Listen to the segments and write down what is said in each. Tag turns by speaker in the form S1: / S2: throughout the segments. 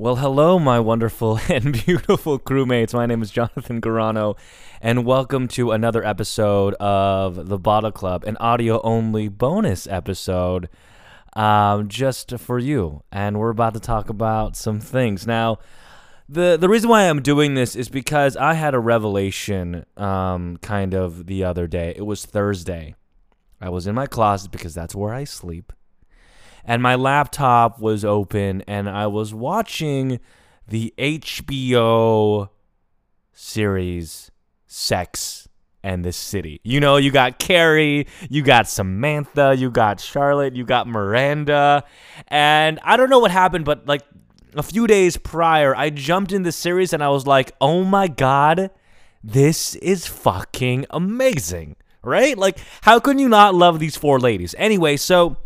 S1: Well, hello, my wonderful and beautiful crewmates. My name is Jonathan Gaurano, and welcome to another episode of The Bottle Club, an audio only bonus episode um, just for you. And we're about to talk about some things. Now, the, the reason why I'm doing this is because I had a revelation um, kind of the other day. It was Thursday. I was in my closet because that's where I sleep and my laptop was open and I was watching the HBO series Sex and the City. You know, you got Carrie, you got Samantha, you got Charlotte, you got Miranda. And I don't know what happened, but like a few days prior, I jumped in the series and I was like, oh my God, this is fucking amazing. Right? Like, how can you not love these four ladies? Anyway, so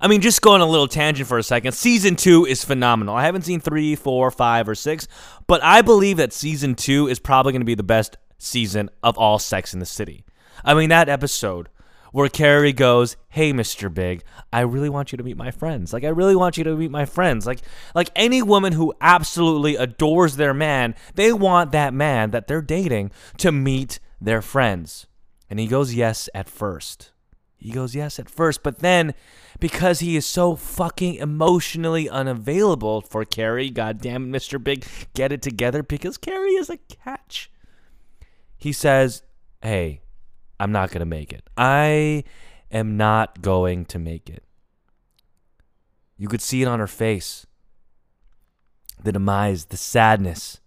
S1: I mean, just going a little tangent for a second. Season two is phenomenal. I haven't seen three, four, five, or six, but I believe that season two is probably going to be the best season of all Sex in the City. I mean, that episode where Carrie goes, "Hey, Mr. Big, I really want you to meet my friends. Like, I really want you to meet my friends. Like, like any woman who absolutely adores their man, they want that man that they're dating to meet their friends." And he goes, "Yes," at first. He goes, "Yes," at first, but then because he is so fucking emotionally unavailable for Carrie. God damn it, Mr. Big, get it together because Carrie is a catch. He says, Hey, I'm not going to make it. I am not going to make it. You could see it on her face the demise, the sadness,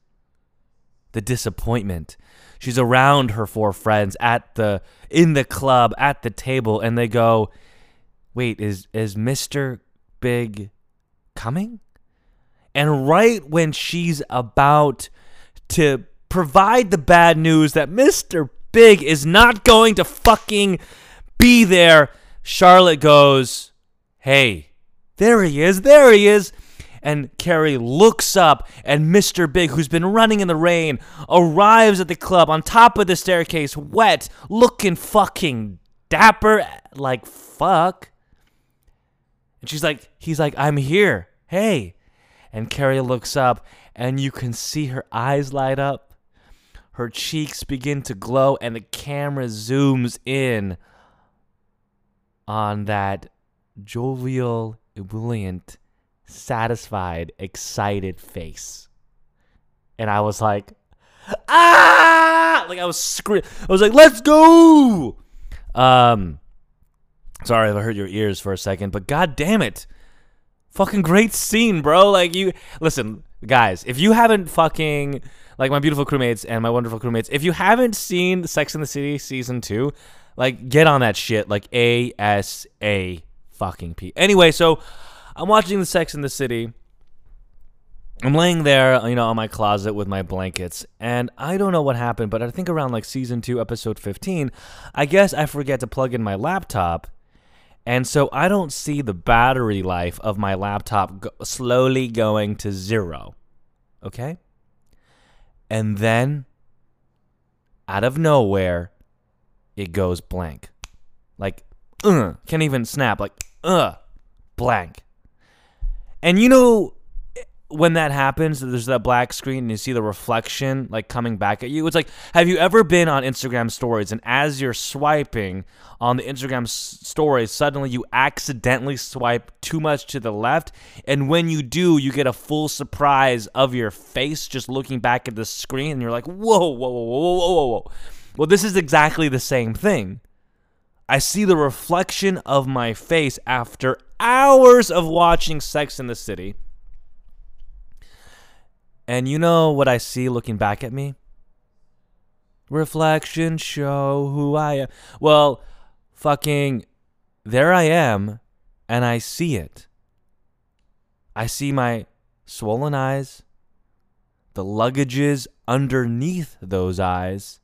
S1: the disappointment. She's around her four friends at the in the club at the table and they go, wait, is is Mr. Big coming? And right when she's about to provide the bad news that Mr. Big is not going to fucking be there, Charlotte goes, Hey, there he is, there he is. And Carrie looks up, and Mr. Big, who's been running in the rain, arrives at the club on top of the staircase, wet, looking fucking dapper like fuck. And she's like, he's like, I'm here. Hey. And Carrie looks up and you can see her eyes light up. Her cheeks begin to glow and the camera zooms in on that jovial, ebullient, satisfied, excited face. And I was like, ah! Like I was screaming. I was like, let's go! Um, Sorry if I hurt your ears for a second, but god damn it. Fucking great scene, bro. Like you listen, guys, if you haven't fucking like my beautiful crewmates and my wonderful crewmates, if you haven't seen Sex in the City season 2, like get on that shit like A S A fucking P. Anyway, so I'm watching the Sex in the City. I'm laying there, you know, on my closet with my blankets, and I don't know what happened, but I think around like season 2, episode 15, I guess I forget to plug in my laptop and so I don't see the battery life of my laptop go- slowly going to zero. Okay? And then, out of nowhere, it goes blank. Like, uh, can't even snap. Like, uh, blank. And you know, when that happens, there's that black screen and you see the reflection like coming back at you. It's like, have you ever been on Instagram stories and as you're swiping on the Instagram s- stories, suddenly you accidentally swipe too much to the left? And when you do, you get a full surprise of your face just looking back at the screen and you're like, whoa, whoa, whoa, whoa, whoa, whoa, whoa. Well, this is exactly the same thing. I see the reflection of my face after hours of watching Sex in the City and you know what I see looking back at me? Reflection show who I am. Well, fucking, there I am, and I see it. I see my swollen eyes, the luggages underneath those eyes,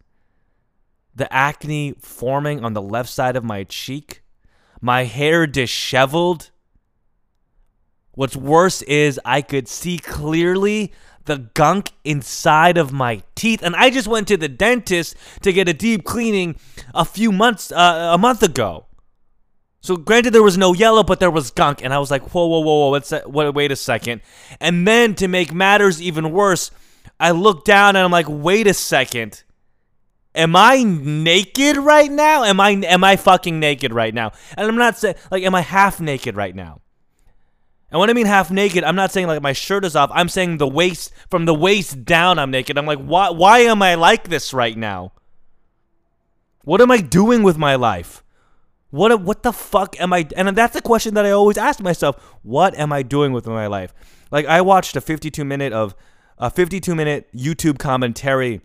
S1: the acne forming on the left side of my cheek, my hair disheveled. What's worse is I could see clearly the gunk inside of my teeth. And I just went to the dentist to get a deep cleaning a few months, uh, a month ago. So granted, there was no yellow, but there was gunk, and I was like, whoa, whoa, whoa, whoa, what's that? Wait, wait a second. And then to make matters even worse, I look down and I'm like, wait a second. Am I naked right now? Am I am I fucking naked right now? And I'm not saying like, am I half naked right now? And when I mean half naked, I'm not saying like my shirt is off. I'm saying the waist from the waist down, I'm naked. I'm like, why? Why am I like this right now? What am I doing with my life? What what the fuck am I? And that's a question that I always ask myself. What am I doing with my life? Like I watched a 52 minute of a 52 minute YouTube commentary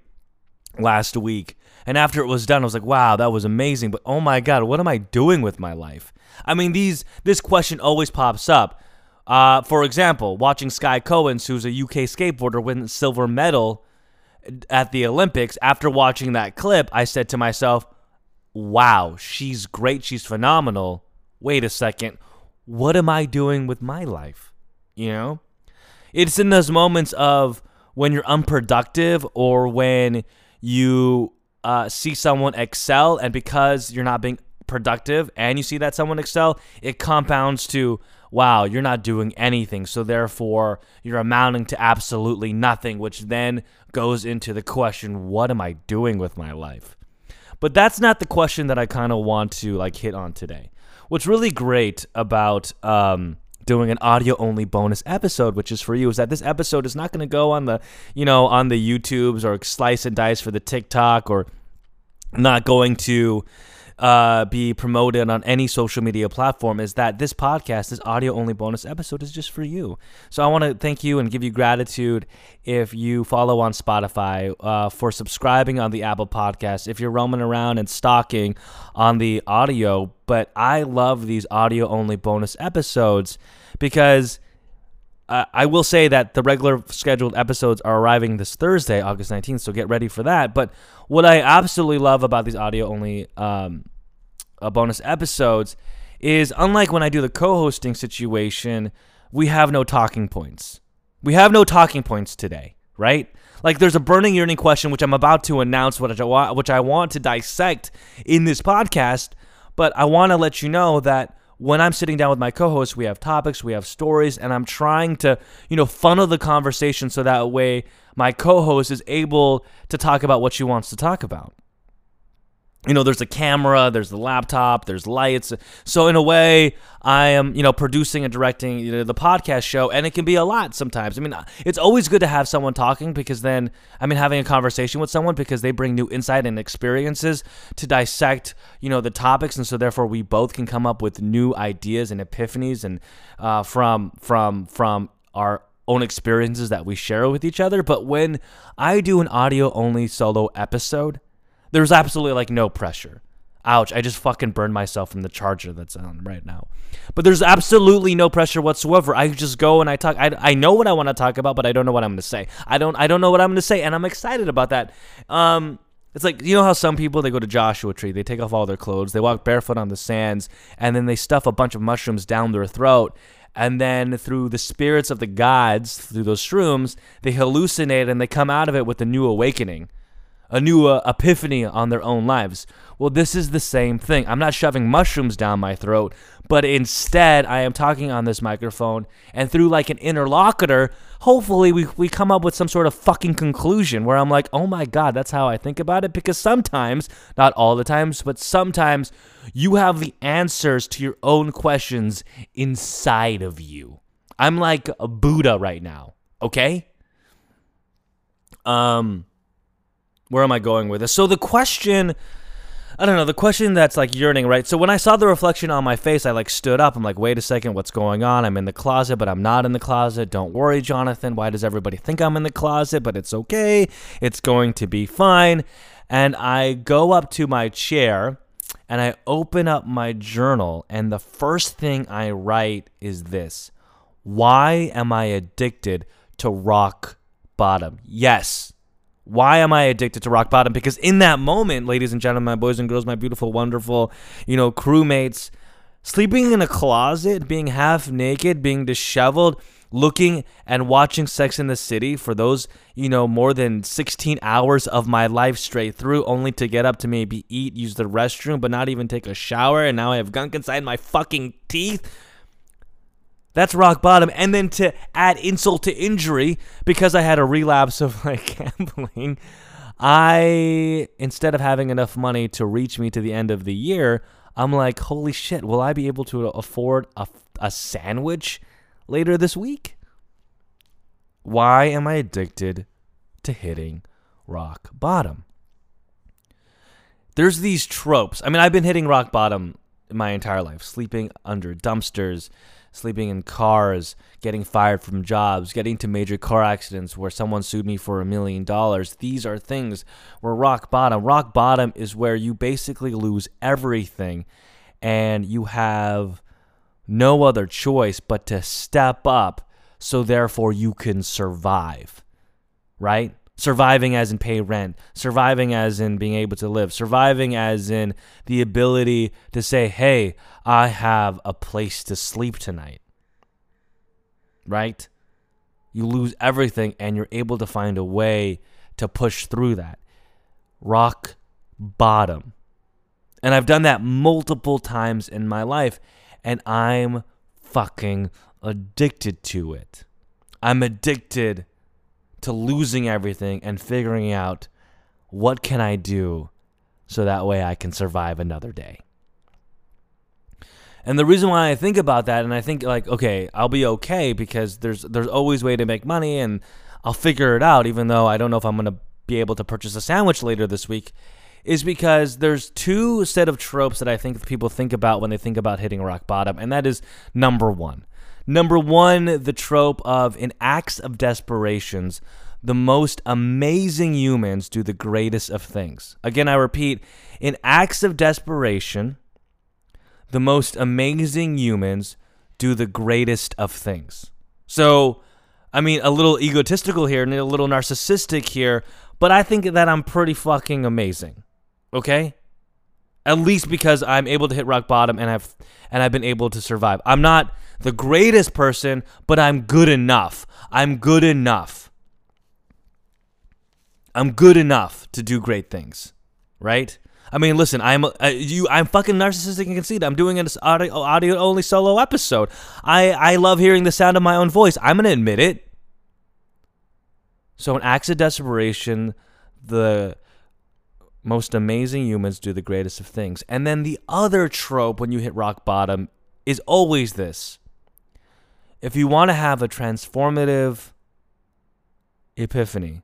S1: last week, and after it was done, I was like, wow, that was amazing. But oh my god, what am I doing with my life? I mean, these this question always pops up. Uh, for example, watching Sky Coens, who's a UK skateboarder, win silver medal at the Olympics. After watching that clip, I said to myself wow, she's great, she's phenomenal. Wait a second, what am I doing with my life? You know? It's in those moments of when you're unproductive or when you uh, see someone excel, and because you're not being productive and you see that someone excel, it compounds to, wow, you're not doing anything. So therefore, you're amounting to absolutely nothing, which then goes into the question, what am I doing with my life? But that's not the question that I kind of want to like hit on today. What's really great about um, doing an audio only bonus episode, which is for you, is that this episode is not going to go on the, you know, on the YouTubes or slice and dice for the TikTok or not going to uh, be promoted on any social media platform is that this podcast, this audio only bonus episode, is just for you. So I want to thank you and give you gratitude if you follow on Spotify, uh, for subscribing on the Apple Podcast, if you're roaming around and stalking on the audio. But I love these audio only bonus episodes because. Uh, I will say that the regular scheduled episodes are arriving this Thursday, August 19th, so get ready for that. But what I absolutely love about these audio only um, uh, bonus episodes is unlike when I do the co hosting situation, we have no talking points. We have no talking points today, right? Like there's a burning yearning question which I'm about to announce, which I want, which I want to dissect in this podcast. But I want to let you know that when I'm sitting down with my co-host, we have topics, we have stories, and I'm trying to, you know, funnel the conversation so that way my co-host is able to talk about what she wants to talk about you know, there's a camera, there's the laptop, there's lights. So in a way, I am, you know, producing and directing you know, the podcast show, and it can be a lot sometimes. I mean, it's always good to have someone talking because then, I mean, having a conversation with someone because they bring new insight and experiences to dissect, you know, the topics, and so therefore we both can come up with new ideas and epiphanies and uh, from from from our own experiences that we share with each other. But when I do an audio only solo episode there's absolutely like no pressure. Ouch, I just fucking burned myself from the charger that's on right now. But there's absolutely no pressure whatsoever. I just go and I talk. I, I know what I want to talk about, but I don't know what I'm going to say. I don't I don't know what I'm going to say, and I'm excited about that. Um, it's like you know how some people they go to Joshua Tree, they take off all their clothes, they walk barefoot on the sands, and then they stuff a bunch of mushrooms down their throat, and then through the spirits of the gods, through those shrooms, they hallucinate and they come out of it with a new awakening a new uh, epiphany on their own lives. Well, this is the same thing. I'm not shoving mushrooms down my throat, but instead I am talking on this microphone and through like an interlocutor, hopefully we, we come up with some sort of fucking conclusion where I'm like, oh my God, that's how I think about it. Because sometimes, not all the times, but sometimes you have the answers to your own questions inside of you. I'm like a Buddha right now, okay? Um, where am I going with this? So the question, I don't know, the question that's like yearning, right? So when I saw the reflection on my face, I like stood up. I'm like, wait a second, what's going on? I'm in the closet, but I'm not in the closet. Don't worry, Jonathan. Why does everybody think I'm in the closet? But it's okay. It's going to be fine. And I go up to my chair and I open up my journal, and the first thing I write is this Why am I addicted to rock bottom? Yes, why am I addicted to rock bottom? Because in that moment, ladies and gentlemen, my boys and girls, my beautiful, wonderful, you know, crewmates, Sleeping in a closet, being half naked, being disheveled, looking and watching Sex in the City for those, you know, more than 16 hours of my life straight through, only to get up to maybe eat, use the restroom, but not even take a shower, and now I have gunk inside my fucking teeth. That's rock bottom. And then to add insult to injury, because I had a relapse of like gambling, I, instead of having enough money to reach me to the end of the year, I'm like, holy shit, will I be able to afford a, a sandwich later this week? Why am I addicted to hitting rock bottom? There's these tropes. I mean, I've been hitting rock bottom my entire life, sleeping under dumpsters, sleeping in cars, getting fired from jobs, getting to major car accidents where someone sued me for a million dollars. These are things where rock bottom. Rock bottom is where you basically lose everything and you have no other choice but to step up so therefore you can survive. Right? Surviving as in pay rent, surviving as in being able to live, surviving as in the ability to say, hey, I have a place to sleep tonight. Right? You lose everything and you're able to find a way to push through that. Rock bottom. And I've done that multiple times in my life, and I'm fucking addicted to it. I'm addicted to losing everything and figuring out what can I do so that way I can survive another day. And the reason why I think about that and I think like okay, I'll be okay because there's there's always way to make money and I'll figure it out even though I don't know if I'm going to be able to purchase a sandwich later this week is because there's two set of tropes that I think people think about when they think about hitting rock bottom and that is number 1 Number one, the trope of in acts of desperations, the most amazing humans do the greatest of things. Again, I repeat, in acts of desperation, the most amazing humans do the greatest of things. So, I mean, a little egotistical here and a little narcissistic here, but I think that I'm pretty fucking amazing. Okay? At least because I'm able to hit rock bottom and I've and I've been able to survive. I'm not the greatest person, but I'm good enough. I'm good enough. I'm good enough to do great things, right? I mean, listen, I'm uh, you. I'm fucking narcissistic and conceited. I'm doing an audio, audio only solo episode. I I love hearing the sound of my own voice. I'm gonna admit it. So, in acts of desperation, the most amazing humans do the greatest of things. And then the other trope when you hit rock bottom is always this if you want to have a transformative epiphany,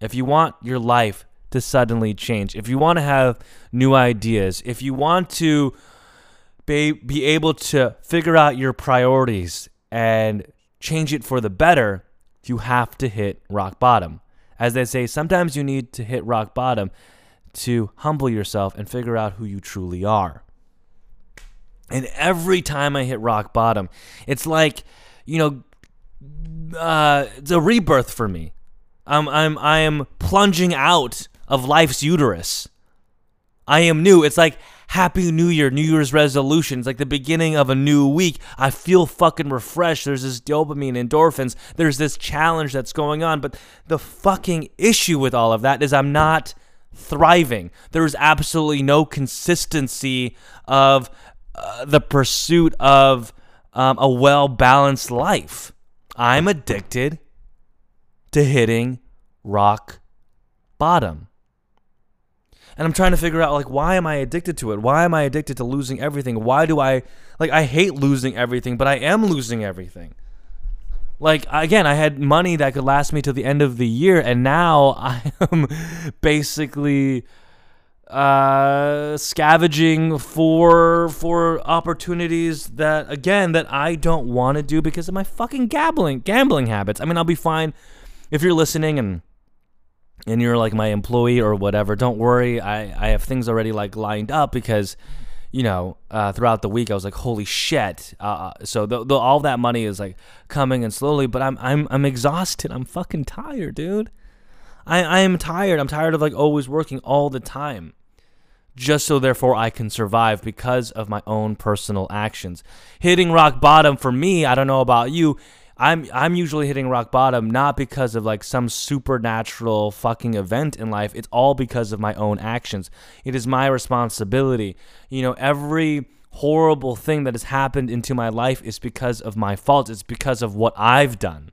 S1: if you want your life to suddenly change, if you want to have new ideas, if you want to be, be able to figure out your priorities and change it for the better, you have to hit rock bottom. As they say, sometimes you need to hit rock bottom to humble yourself and figure out who you truly are. And every time I hit rock bottom, it's like you know, uh, it's a rebirth for me. I'm I'm I am plunging out of life's uterus. I am new. It's like Happy New Year, New Year's resolution. It's like the beginning of a new week. I feel fucking refreshed. There's this dopamine, endorphins. There's this challenge that's going on. But the fucking issue with all of that is I'm not thriving. There's absolutely no consistency of uh, the pursuit of um, a well balanced life. I'm addicted to hitting rock bottom. And I'm trying to figure out like why am I addicted to it? Why am I addicted to losing everything? Why do I like I hate losing everything, but I am losing everything. Like again, I had money that could last me to the end of the year and now I am basically uh, scavenging for for opportunities that again that I don't want to do because of my fucking gambling gambling habits. I mean, I'll be fine if you're listening and and you're like my employee or whatever. Don't worry, I I have things already like lined up because you know uh, throughout the week I was like, holy shit. Uh, uh so the, the, all that money is like coming and slowly, but I'm I'm I'm exhausted. I'm fucking tired, dude. I, I am tired. I'm tired of like always working all the time. just so therefore I can survive because of my own personal actions. Hitting rock bottom for me, I don't know about you, I'm I'm usually hitting rock bottom not because of like some supernatural fucking event in life. It's all because of my own actions. It is my responsibility. You know, every horrible thing that has happened into my life is because of my fault. It's because of what I've done.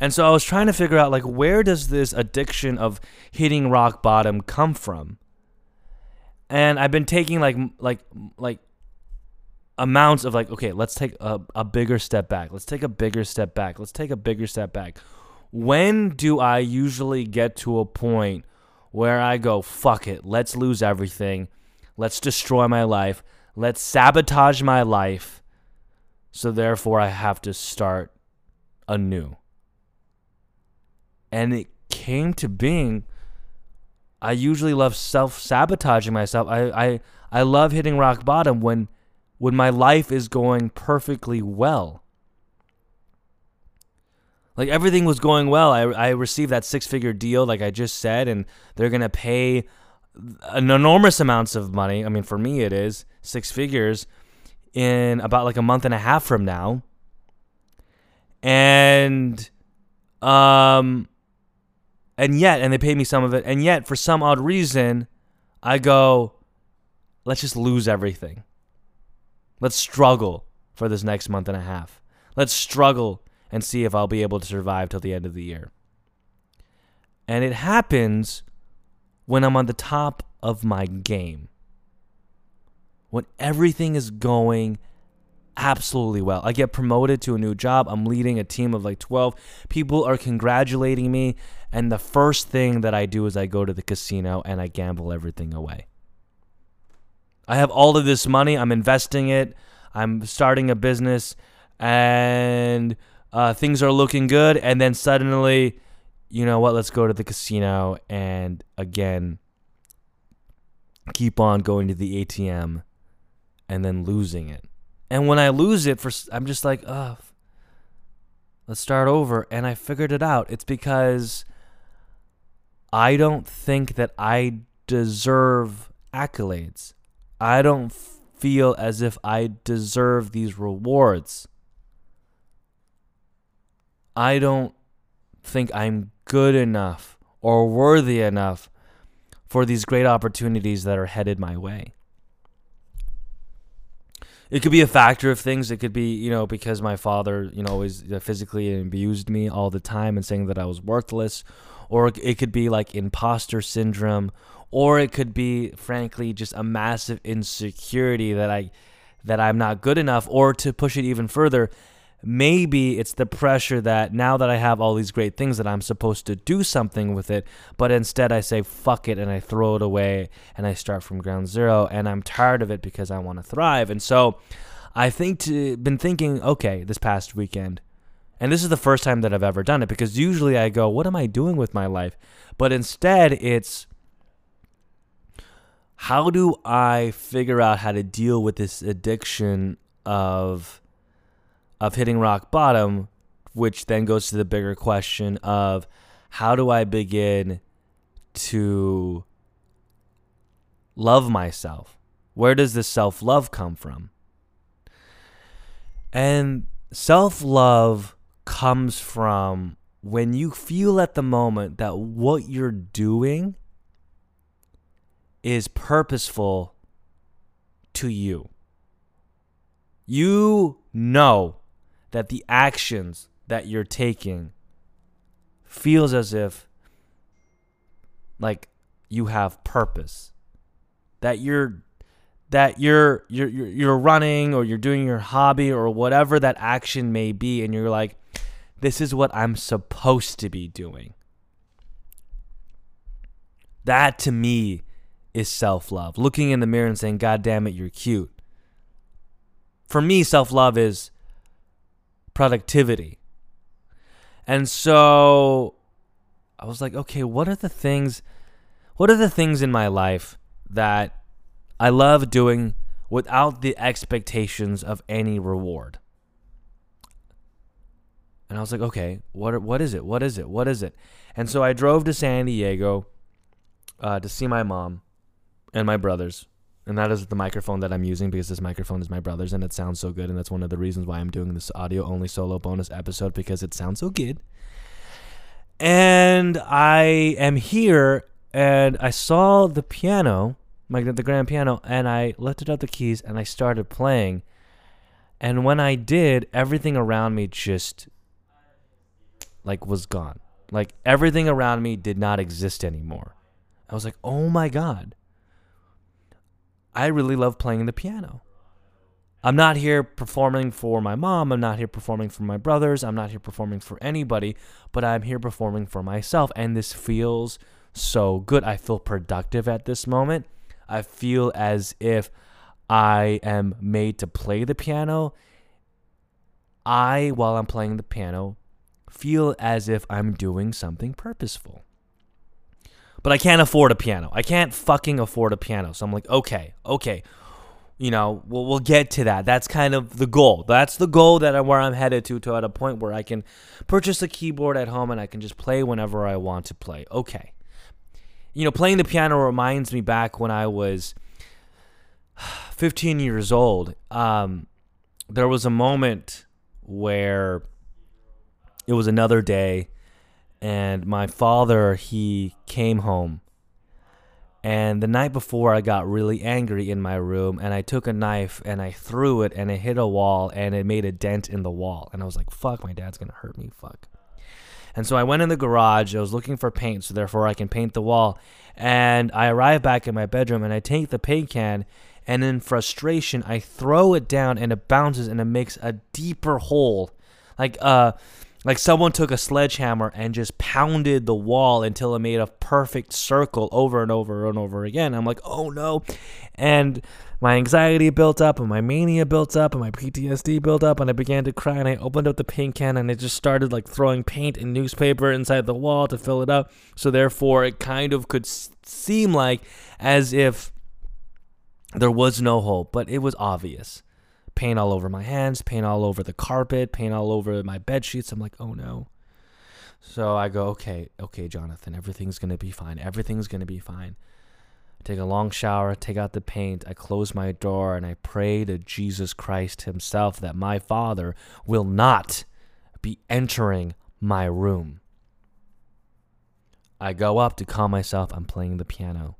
S1: And so I was trying to figure out like where does this addiction of hitting rock bottom come from? And I've been taking like like like amounts of like, okay, let's take a, a bigger step back. Let's take a bigger step back. Let's take a bigger step back. When do I usually get to a point where I go, fuck it, let's lose everything. Let's destroy my life. Let's sabotage my life. So therefore, I have to start anew. And it came to being. I usually love self sabotaging myself. I, I I love hitting rock bottom when when my life is going perfectly well. Like everything was going well. I, I received that six figure deal, like I just said, and they're going to pay an enormous amounts of money. I mean, for me, it is six figures in about like a month and a half from now. And, um, and yet, and they pay me some of it. And yet, for some odd reason, I go, let's just lose everything. Let's struggle for this next month and a half. Let's struggle and see if I'll be able to survive till the end of the year. And it happens when I'm on the top of my game. When everything is going absolutely well. I get promoted to a new job. I'm leading a team of like 12. People are congratulating me. And the first thing that I do is I go to the casino and I gamble everything away. I have all of this money. I'm investing it. I'm starting a business, and uh, things are looking good. And then suddenly, you know what? Let's go to the casino and again keep on going to the ATM and then losing it. And when I lose it, for I'm just like, oh, let's start over. And I figured it out. It's because I don't think that I deserve accolades. I don't feel as if I deserve these rewards. I don't think I'm good enough or worthy enough for these great opportunities that are headed my way. It could be a factor of things. It could be, you know, because my father, you know, always uh, physically abused me all the time and saying that I was worthless. Or it could be like imposter syndrome or it could be frankly just a massive insecurity that I that I'm not good enough or to push it even further maybe it's the pressure that now that I have all these great things that I'm supposed to do something with it, but instead I say fuck it and I throw it away and I start from ground zero and I'm tired of it because I want to thrive. And so I think to been thinking, okay, this past weekend, and this is the first time that I've ever done it because usually I go, what am I doing with my life? But instead it's how do I figure out how to deal with this addiction of of hitting rock bottom, which then goes to the bigger question of how do I begin to love myself? Where does this self-love come from? And self-love comes from when you feel at the moment that what you're doing is purposeful to you. You know that the actions that you're taking feels as if like you have purpose. That you're that you're you're you're running or you're doing your hobby or whatever that action may be and you're like this is what I'm supposed to be doing. That to me is self love. Looking in the mirror and saying, God damn it, you're cute. For me, self love is productivity. And so I was like, okay, what are the things what are the things in my life that I love doing without the expectations of any reward? And I was like, okay, what what is it? What is it? What is it? And so I drove to San Diego uh, to see my mom, and my brother's. And that is the microphone that I'm using because this microphone is my brother's and it sounds so good. And that's one of the reasons why I'm doing this audio only solo bonus episode because it sounds so good. And I am here and I saw the piano, my the grand piano, and I lifted up the keys and I started playing. And when I did, everything around me just like was gone. Like everything around me did not exist anymore. I was like, "Oh my god. I really love playing the piano." I'm not here performing for my mom. I'm not here performing for my brothers. I'm not here performing for anybody, but I'm here performing for myself. And this feels so good. I feel productive at this moment. I feel as if I am made to play the piano. I, while I'm playing the piano, feel as if I'm doing something purposeful. But I can't afford a piano. I can't fucking afford a piano. So I'm like, okay, okay. You know, we'll, we'll get to that. That's kind of the goal. That's the goal that I'm where I'm headed to, to at a point where I can purchase a keyboard at home and I can just play whenever I want to play. Okay. You know, playing the piano reminds me back when I was 15 years old. Um, there was a moment where it was another day and my father he came home. And the night before i got really angry in my room and i took a knife and i threw it and it hit a wall and it made a dent in the wall. And i was like fuck my dad's gonna hurt me fuck. And so i went in the garage i was looking for paint so therefore i can paint the wall. And i arrive back in my bedroom and i take the paint can and in frustration i throw it down and it bounces and it makes a deeper hole. Like uh like someone took a sledgehammer and just pounded the wall until it made a perfect circle over and over and over again. I'm like, oh no. And my anxiety built up and my mania built up and my PTSD built up and I began to cry and I opened up the paint can and I just started like throwing paint and newspaper inside the wall to fill it up. So therefore it kind of could seem like as if there was no hope, but it was obvious paint all over my hands, paint all over the carpet, paint all over my bed sheets. I'm like, oh no. So I go, okay, okay, Jonathan, everything's gonna be fine. Everything's gonna be fine. I take a long shower, take out the paint, I close my door, and I pray to Jesus Christ Himself that my Father will not be entering my room. I go up to calm myself. I'm playing the piano.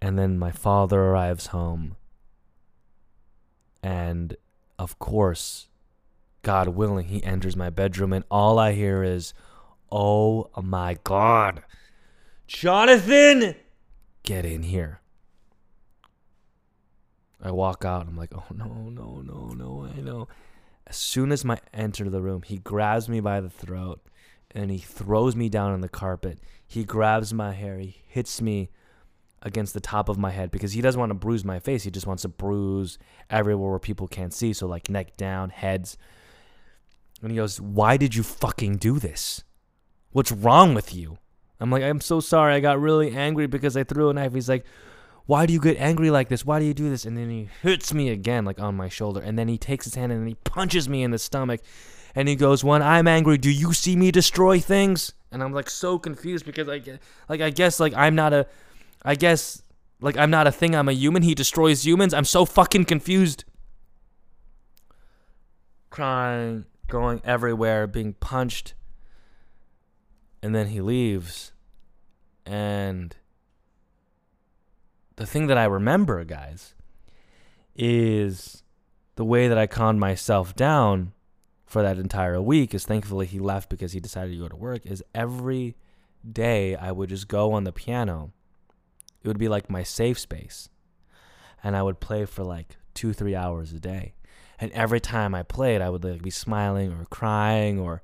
S1: And then my father arrives home and of course, God willing, he enters my bedroom, and all I hear is, Oh my God, Jonathan, get in here. I walk out. I'm like, oh no, no, no, no, I know. As soon as I enter the room, he grabs me by the throat and he throws me down on the carpet. He grabs my hair. He hits me against the top of my head because he doesn't want to bruise my face. He just wants to bruise everywhere where people can't see. So, like, neck down, heads. And he goes, Why did you fucking do this? What's wrong with you? I'm like, I'm so sorry. I got really angry because I threw a knife. He's like, Why do you get angry like this? Why do you do this? And then he hits me again, like on my shoulder. And then he takes his hand and he punches me in the stomach. And he goes, When I'm angry, do you see me destroy things? And I'm like so confused because I get, like, I guess, like, I'm not a I guess like I'm not a thing, I'm a human. He destroys humans. I'm so fucking confused. Crying, going everywhere, being punched. And then he leaves. And the thing that I remember, guys, is the way that I calmed myself down for that entire week is thankfully he left because he decided to go to work is every day I would just go on the piano it would be like my safe space. And I would play for like two, three hours a day. And every time I played, I would like be smiling or crying or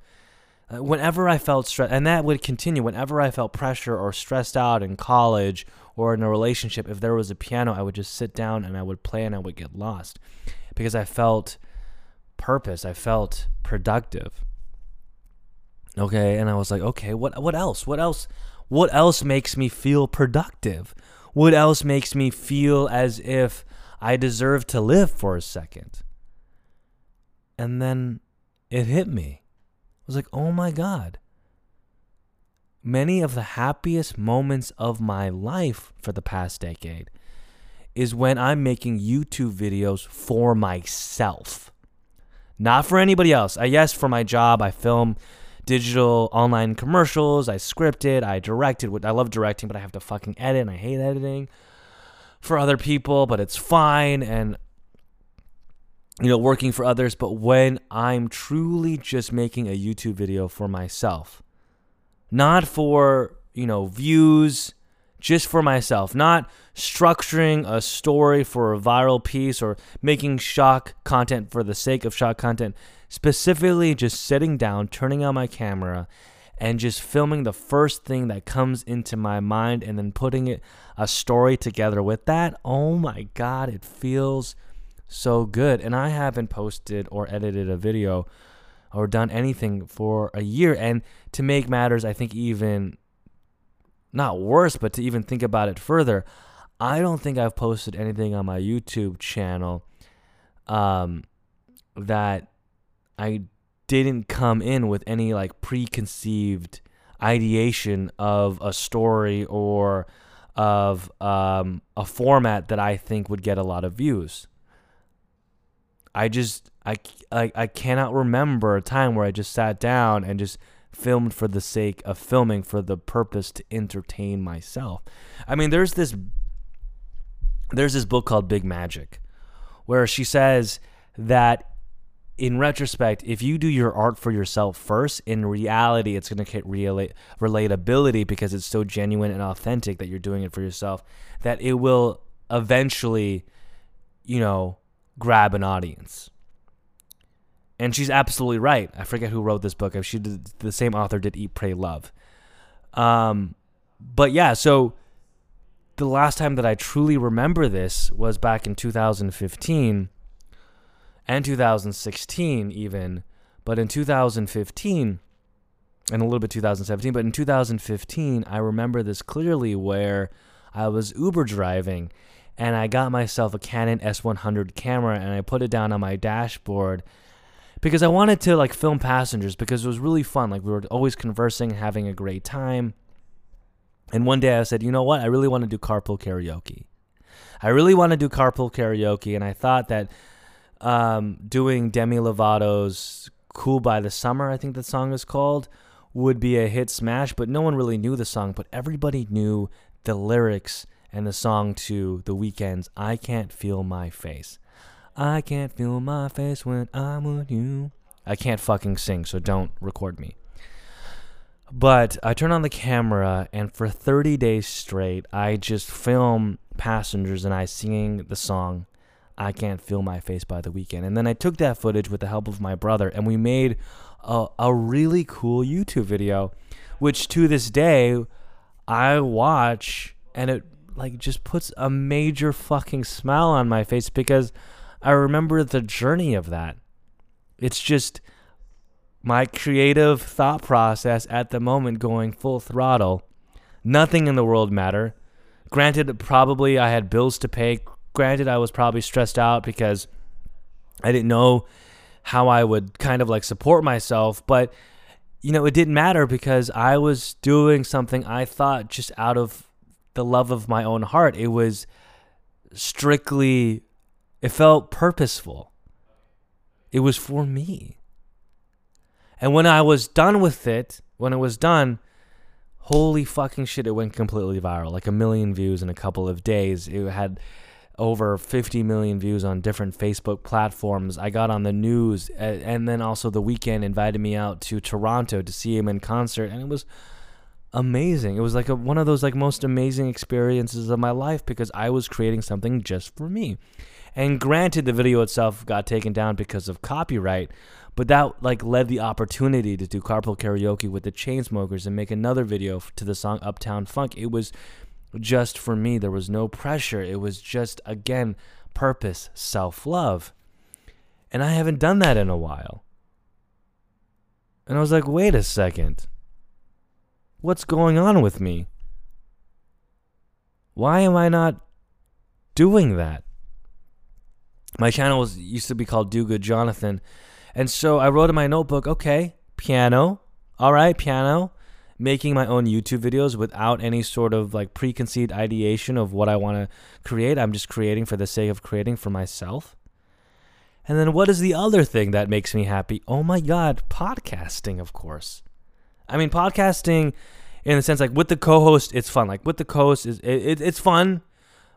S1: uh, whenever I felt stress, and that would continue whenever I felt pressure or stressed out in college or in a relationship. If there was a piano, I would just sit down and I would play and I would get lost because I felt purpose. I felt productive. Okay, and I was like, okay, what what else? What else? What else makes me feel productive? What else makes me feel as if I deserve to live for a second? And then it hit me. I was like, oh my God. many of the happiest moments of my life for the past decade is when I'm making YouTube videos for myself, not for anybody else. I yes, for my job, I film digital online commercials, I script it, I direct it. I love directing, but I have to fucking edit, and I hate editing for other people, but it's fine. And you know, working for others, but when I'm truly just making a YouTube video for myself, not for, you know, views, just for myself, not structuring a story for a viral piece or making shock content for the sake of shock content, specifically just sitting down, turning on my camera, and just filming the first thing that comes into my mind and then putting it a story together with that. Oh my god, it feels so good. And I haven't posted or edited a video or done anything for a year. And to make matters, I think even not worse, but to even think about it further, I don't think I've posted anything on my YouTube channel um, that I didn't come in with any like preconceived ideation of a story or of um, a format that I think would get a lot of views. I just I, I I cannot remember a time where I just sat down and just filmed for the sake of filming for the purpose to entertain myself. I mean, there's this there's this book called Big Magic where she says that in retrospect, if you do your art for yourself first, in reality, it's going to get relatability because it's so genuine and authentic that you're doing it for yourself that it will eventually, you know, grab an audience. And she's absolutely right. I forget who wrote this book. She did, the same author did Eat, Pray, Love. Um, but yeah, so the last time that I truly remember this was back in 2015 and 2016 even. But in 2015 and a little bit 2017, but in 2015 I remember this clearly where I was Uber driving and I got myself a Canon S100 camera and I put it down on my dashboard because I wanted to like film passengers because it was really fun. Like we were always conversing, having a great time. And one day I said, you know what? I really want to do carpool karaoke. I really want to do carpool karaoke, and I thought that um, doing Demi Lovato's "Cool by the Summer," I think the song is called, would be a hit smash. But no one really knew the song, but everybody knew the lyrics and the song to The Weeknd's I Can't Feel My Face. I can't feel my face when I'm with you. I can't fucking sing, so don't record me. But I turn on the camera, and for 30 days straight, I just film passengers and I singing the song I Can't Feel My Face by the Weeknd. And then I took that footage with the help of my brother, and we made a, a really cool YouTube video, which to this day I watch and it like just puts a major fucking smile on my face because I remember the journey of that. It's just my creative thought process at the moment going full throttle. Nothing in the world matter. Granted, probably I had bills to pay. Granted, I was probably stressed out because I didn't know how I would kind of like support myself, but you know, it didn't matter because I was doing something I thought just out of the love of my own heart. It was strictly, it felt purposeful. It was for me. And when I was done with it, when it was done, holy fucking shit, it went completely viral. Like a million views in a couple of days. It had over 50 million views on different Facebook platforms. I got on the news, and then also the Weeknd invited me out to Toronto to see him in concert, and it was amazing. It was like a, one of those like most amazing experiences of my life because I was creating something just for me. And granted, the video itself got taken down because of copyright, but that like led the opportunity to do carpool karaoke with the Chainsmokers and make another video to the song Uptown Funk. It was just for me. There was no pressure. It was just again purpose, self love, and I haven't done that in a while. And I was like, wait a second. What's going on with me? Why am I not doing that? My channel was used to be called Do Good Jonathan. And so I wrote in my notebook, okay, piano. All right, piano. Making my own YouTube videos without any sort of like preconceived ideation of what I want to create. I'm just creating for the sake of creating for myself. And then what is the other thing that makes me happy? Oh my God, podcasting, of course. I mean, podcasting in the sense like with the co-host, it's fun. Like with the co-host, is it, it, it's fun.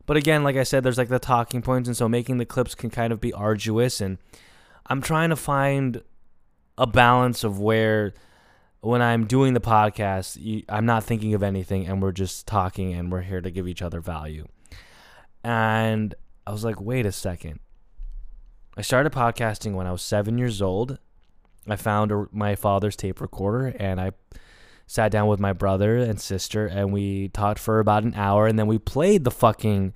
S1: But again, like I said, there's like the talking points, and so making the clips can kind of be arduous. And I'm trying to find a balance of where when I'm doing the podcast, I'm not thinking of anything, and we're just talking, and we're here to give each other value. And I was like, wait a second. I started podcasting when I was seven years old. I found a, my father's tape recorder and I sat down with my brother and sister and we talked for about an hour and then we played the fucking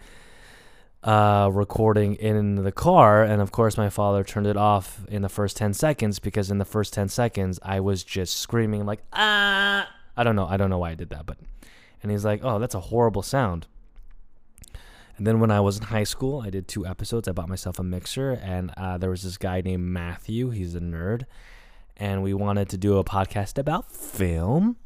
S1: uh, recording in the car and of course my father turned it off in the first 10 seconds because in the first 10 seconds I was just screaming like ah I don't know I don't know why I did that but and he's like oh that's a horrible sound and then when I was in high school, I did two episodes. I bought myself a mixer, and uh, there was this guy named Matthew. He's a nerd, and we wanted to do a podcast about film.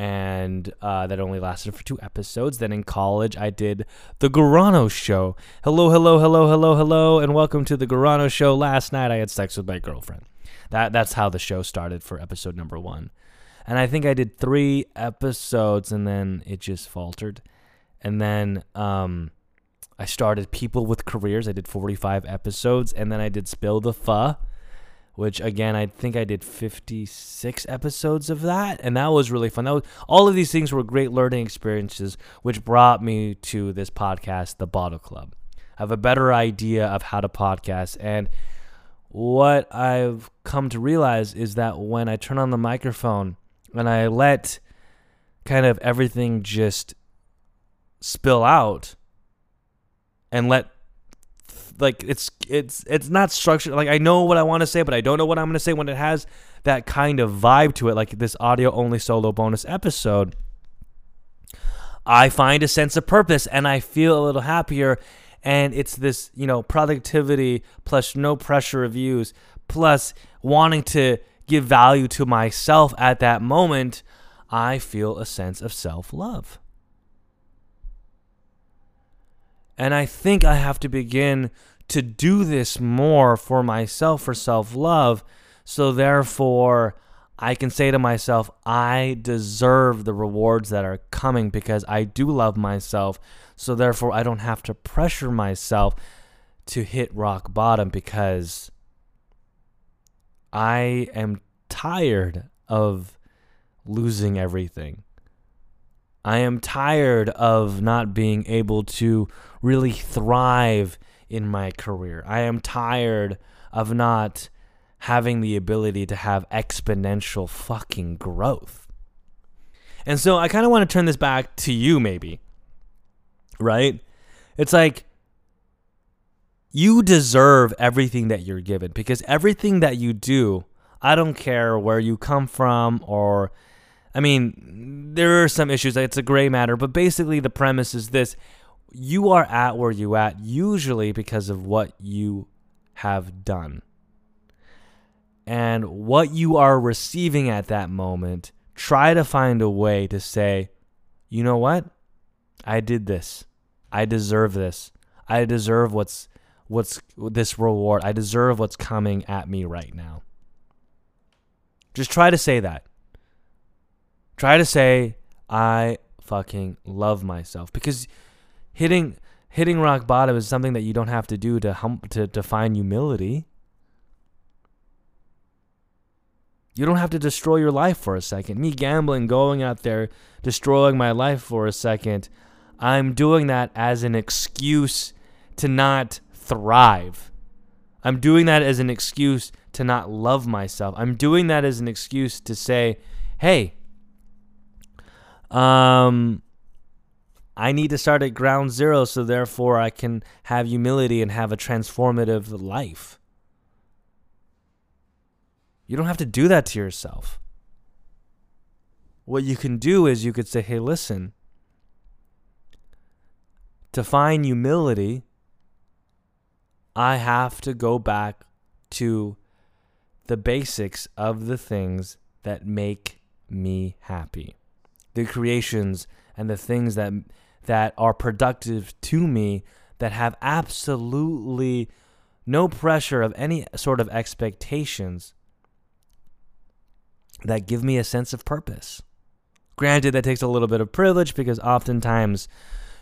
S1: And uh, that only lasted for two episodes. Then in college, I did the Gaurano Show. Hello, hello, hello, hello, hello, and welcome to the Gaurano Show. Last night, I had sex with my girlfriend. That that's how the show started for episode number one. And I think I did three episodes, and then it just faltered. And then um, I started People with Careers. I did 45 episodes, and then I did Spill the Pho, which again I think I did 56 episodes of that, and that was really fun. That was all of these things were great learning experiences, which brought me to this podcast, The Bottle Club. I have a better idea of how to podcast, and what I've come to realize is that when I turn on the microphone and I let kind of everything just spill out and let like it's it's it's not structured like I know what I want to say but I don't know what I'm going to say when it has that kind of vibe to it like this audio only solo bonus episode. I find a sense of purpose and I feel a little happier and it's this you know productivity plus no pressure reviews plus wanting to give value to myself at that moment I feel a sense of self-love And I think I have to begin to do this more for myself, for self love. So therefore, I can say to myself, I deserve the rewards that are coming because I do love myself. So therefore, I don't have to pressure myself to hit rock bottom because I am tired of losing everything. I am tired of not being able to really thrive in my career. I am tired of not having the ability to have exponential fucking growth. And so I kind of want to turn this back to you, maybe. Right? It's like you deserve everything that you're given because everything that you do, I don't care where you come from or. I mean, there are some issues. It's a gray matter, but basically the premise is this you are at where you at usually because of what you have done. And what you are receiving at that moment, try to find a way to say, you know what? I did this. I deserve this. I deserve what's what's this reward. I deserve what's coming at me right now. Just try to say that. Try to say I fucking love myself because hitting hitting rock bottom is something that you don't have to do to hum, to to find humility. You don't have to destroy your life for a second. Me gambling, going out there, destroying my life for a second, I'm doing that as an excuse to not thrive. I'm doing that as an excuse to not love myself. I'm doing that as an excuse to say, hey, um, I need to start at ground zero so therefore I can have humility and have a transformative life. You don't have to do that to yourself. What you can do is you could say, hey, listen, to find humility, I have to go back to the basics of the things that make me happy. the creations and the things that that are productive to me that have absolutely no pressure of any sort of expectations that give me a sense of purpose. Granted, that takes a little bit of privilege because oftentimes,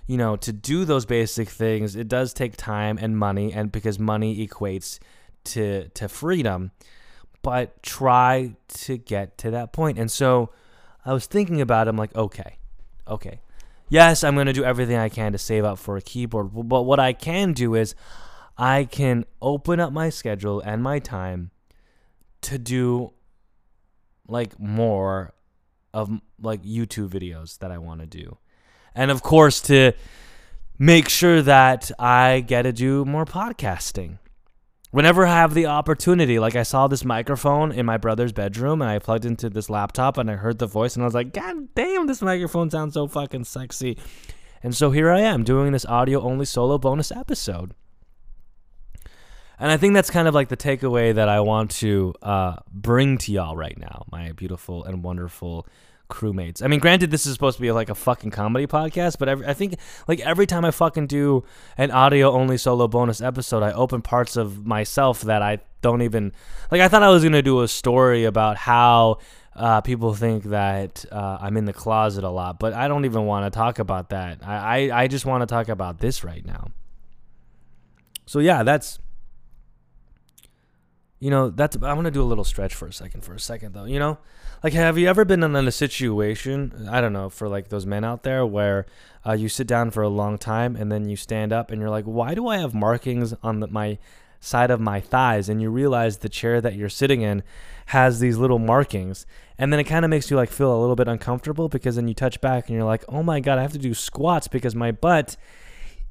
S1: you know, to do those basic things, it does take time and money, and because money equates to to freedom. But try to get to that point. And so I was thinking about it, I'm like, okay, okay. Yes, I'm going to do everything I can to save up for a keyboard, but what I can do is I can open up my schedule and my time to do like more of like YouTube videos that I want to do. And of course to make sure that I get to do more podcasting. Whenever I have the opportunity, like I saw this microphone in my brother's bedroom and I plugged into this laptop and I heard the voice and I was like, God damn, this microphone sounds so fucking sexy. And so here I am doing this audio only solo bonus episode. And I think that's kind of like the takeaway that I want to uh, bring to y'all right now, my beautiful and wonderful crewmates. I mean, granted, this is supposed to be like a fucking comedy podcast, but I think like every time I fucking do an audio only solo bonus episode, I open parts of myself that I don't even like. I thought I was gonna do a story about how uh, people think that uh, I'm in the closet a lot, but I don't even want to talk about that. I, I, I just want to talk about this right now. So yeah, that's you know, that's I want to do a little stretch for a second for a second though, you know? Like have you ever been in a situation, I don't know, for like those men out there where uh, you sit down for a long time and then you stand up and you're like, "Why do I have markings on the, my side of my thighs?" and you realize the chair that you're sitting in has these little markings. And then it kind of makes you like feel a little bit uncomfortable because then you touch back and you're like, "Oh my god, I have to do squats because my butt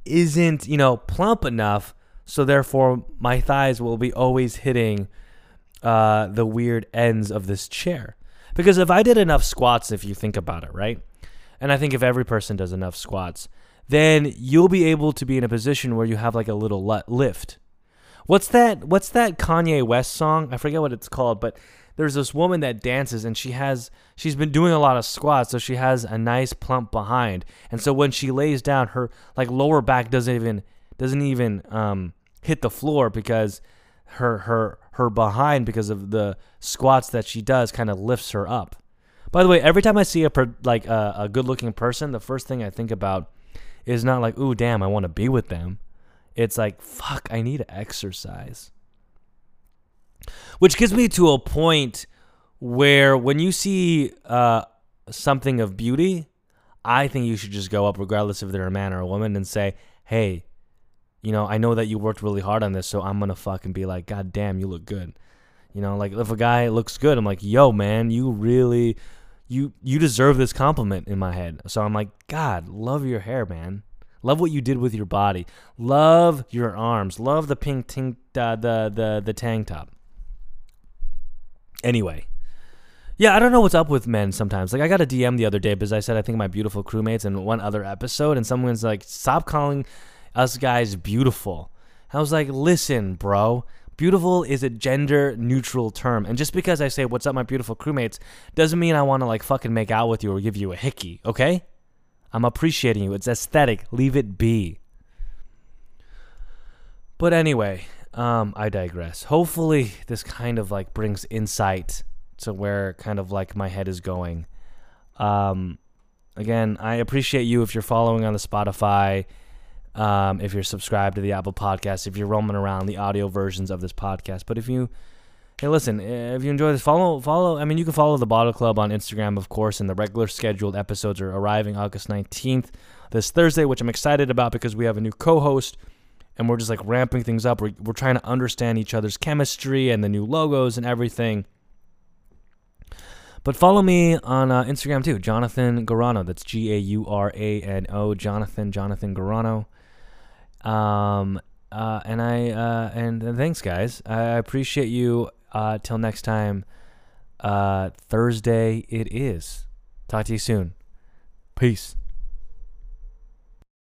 S1: isn't, you know, plump enough so therefore, my thighs will be always hitting uh, the weird ends of this chair. Because if I did enough squats, if you think about it, right? And I think if every person does enough squats, then you'll be able to be in a position where you have like a little lift. What's that? What's that Kanye West song? I forget what it's called, but there's this woman that dances and she has she's been doing a lot of squats, so she has a nice plump behind. And so when she lays down, her like lower back doesn't even doesn't even um hit the floor because her her her behind because of the squats that she does kind of lifts her up. By the way, every time I see a per, like a, a good looking person, the first thing I think about is not like, "Ooh, damn, I want to be with them." It's like, "Fuck, I need to exercise." Which gets me to a point where when you see uh, something of beauty, I think you should just go up, regardless if they're a man or a woman, and say, "Hey, you know, I know that you worked really hard on this, so I'm gonna fucking be like, God damn, you look good. You know, like if a guy looks good, I'm like, yo, man, you really, you you deserve this compliment in my head. So I'm like, God, love your hair, man. Love what you did with your body. Love your arms. Love the pink tank, uh, the the the tank top. Anyway, yeah, I don't know what's up with men sometimes. Like I got a DM the other day because I said I think my beautiful crewmates in one other episode, and someone's like, "Stop calling us guys beautiful. I was like, listen, bro. Beautiful is a gender neutral term. And just because I say, what's up, my beautiful crewmates, doesn't mean I want to like fucking make out with you or give you a hickey, okay? I'm appreciating you. It's aesthetic. Leave it be. But anyway, um, I digress. Hopefully, this kind of like brings insight to where kind of like my head is going. Um, again, I appreciate you if you're following on the Spotify um, if you're subscribed to the Apple Podcast, if you're roaming around the audio versions of this podcast. But if you, hey, listen, if you enjoy this, follow, follow. I mean, you can follow the Bottle Club on Instagram, of course, and the regular scheduled episodes are arriving August 19th, this Thursday, which I'm excited about because we have a new co-host and we're just like ramping things up. We're, we're trying to understand each other's chemistry and the new logos and everything. But follow me on uh, Instagram too, Jonathan Gaurano. That's G A U R A N O, Jonathan, Jonathan Gaurano. Um, uh, and I uh, and, and thanks, guys. I appreciate you. Uh, till next time. Uh, Thursday it is. Talk to you soon. Peace.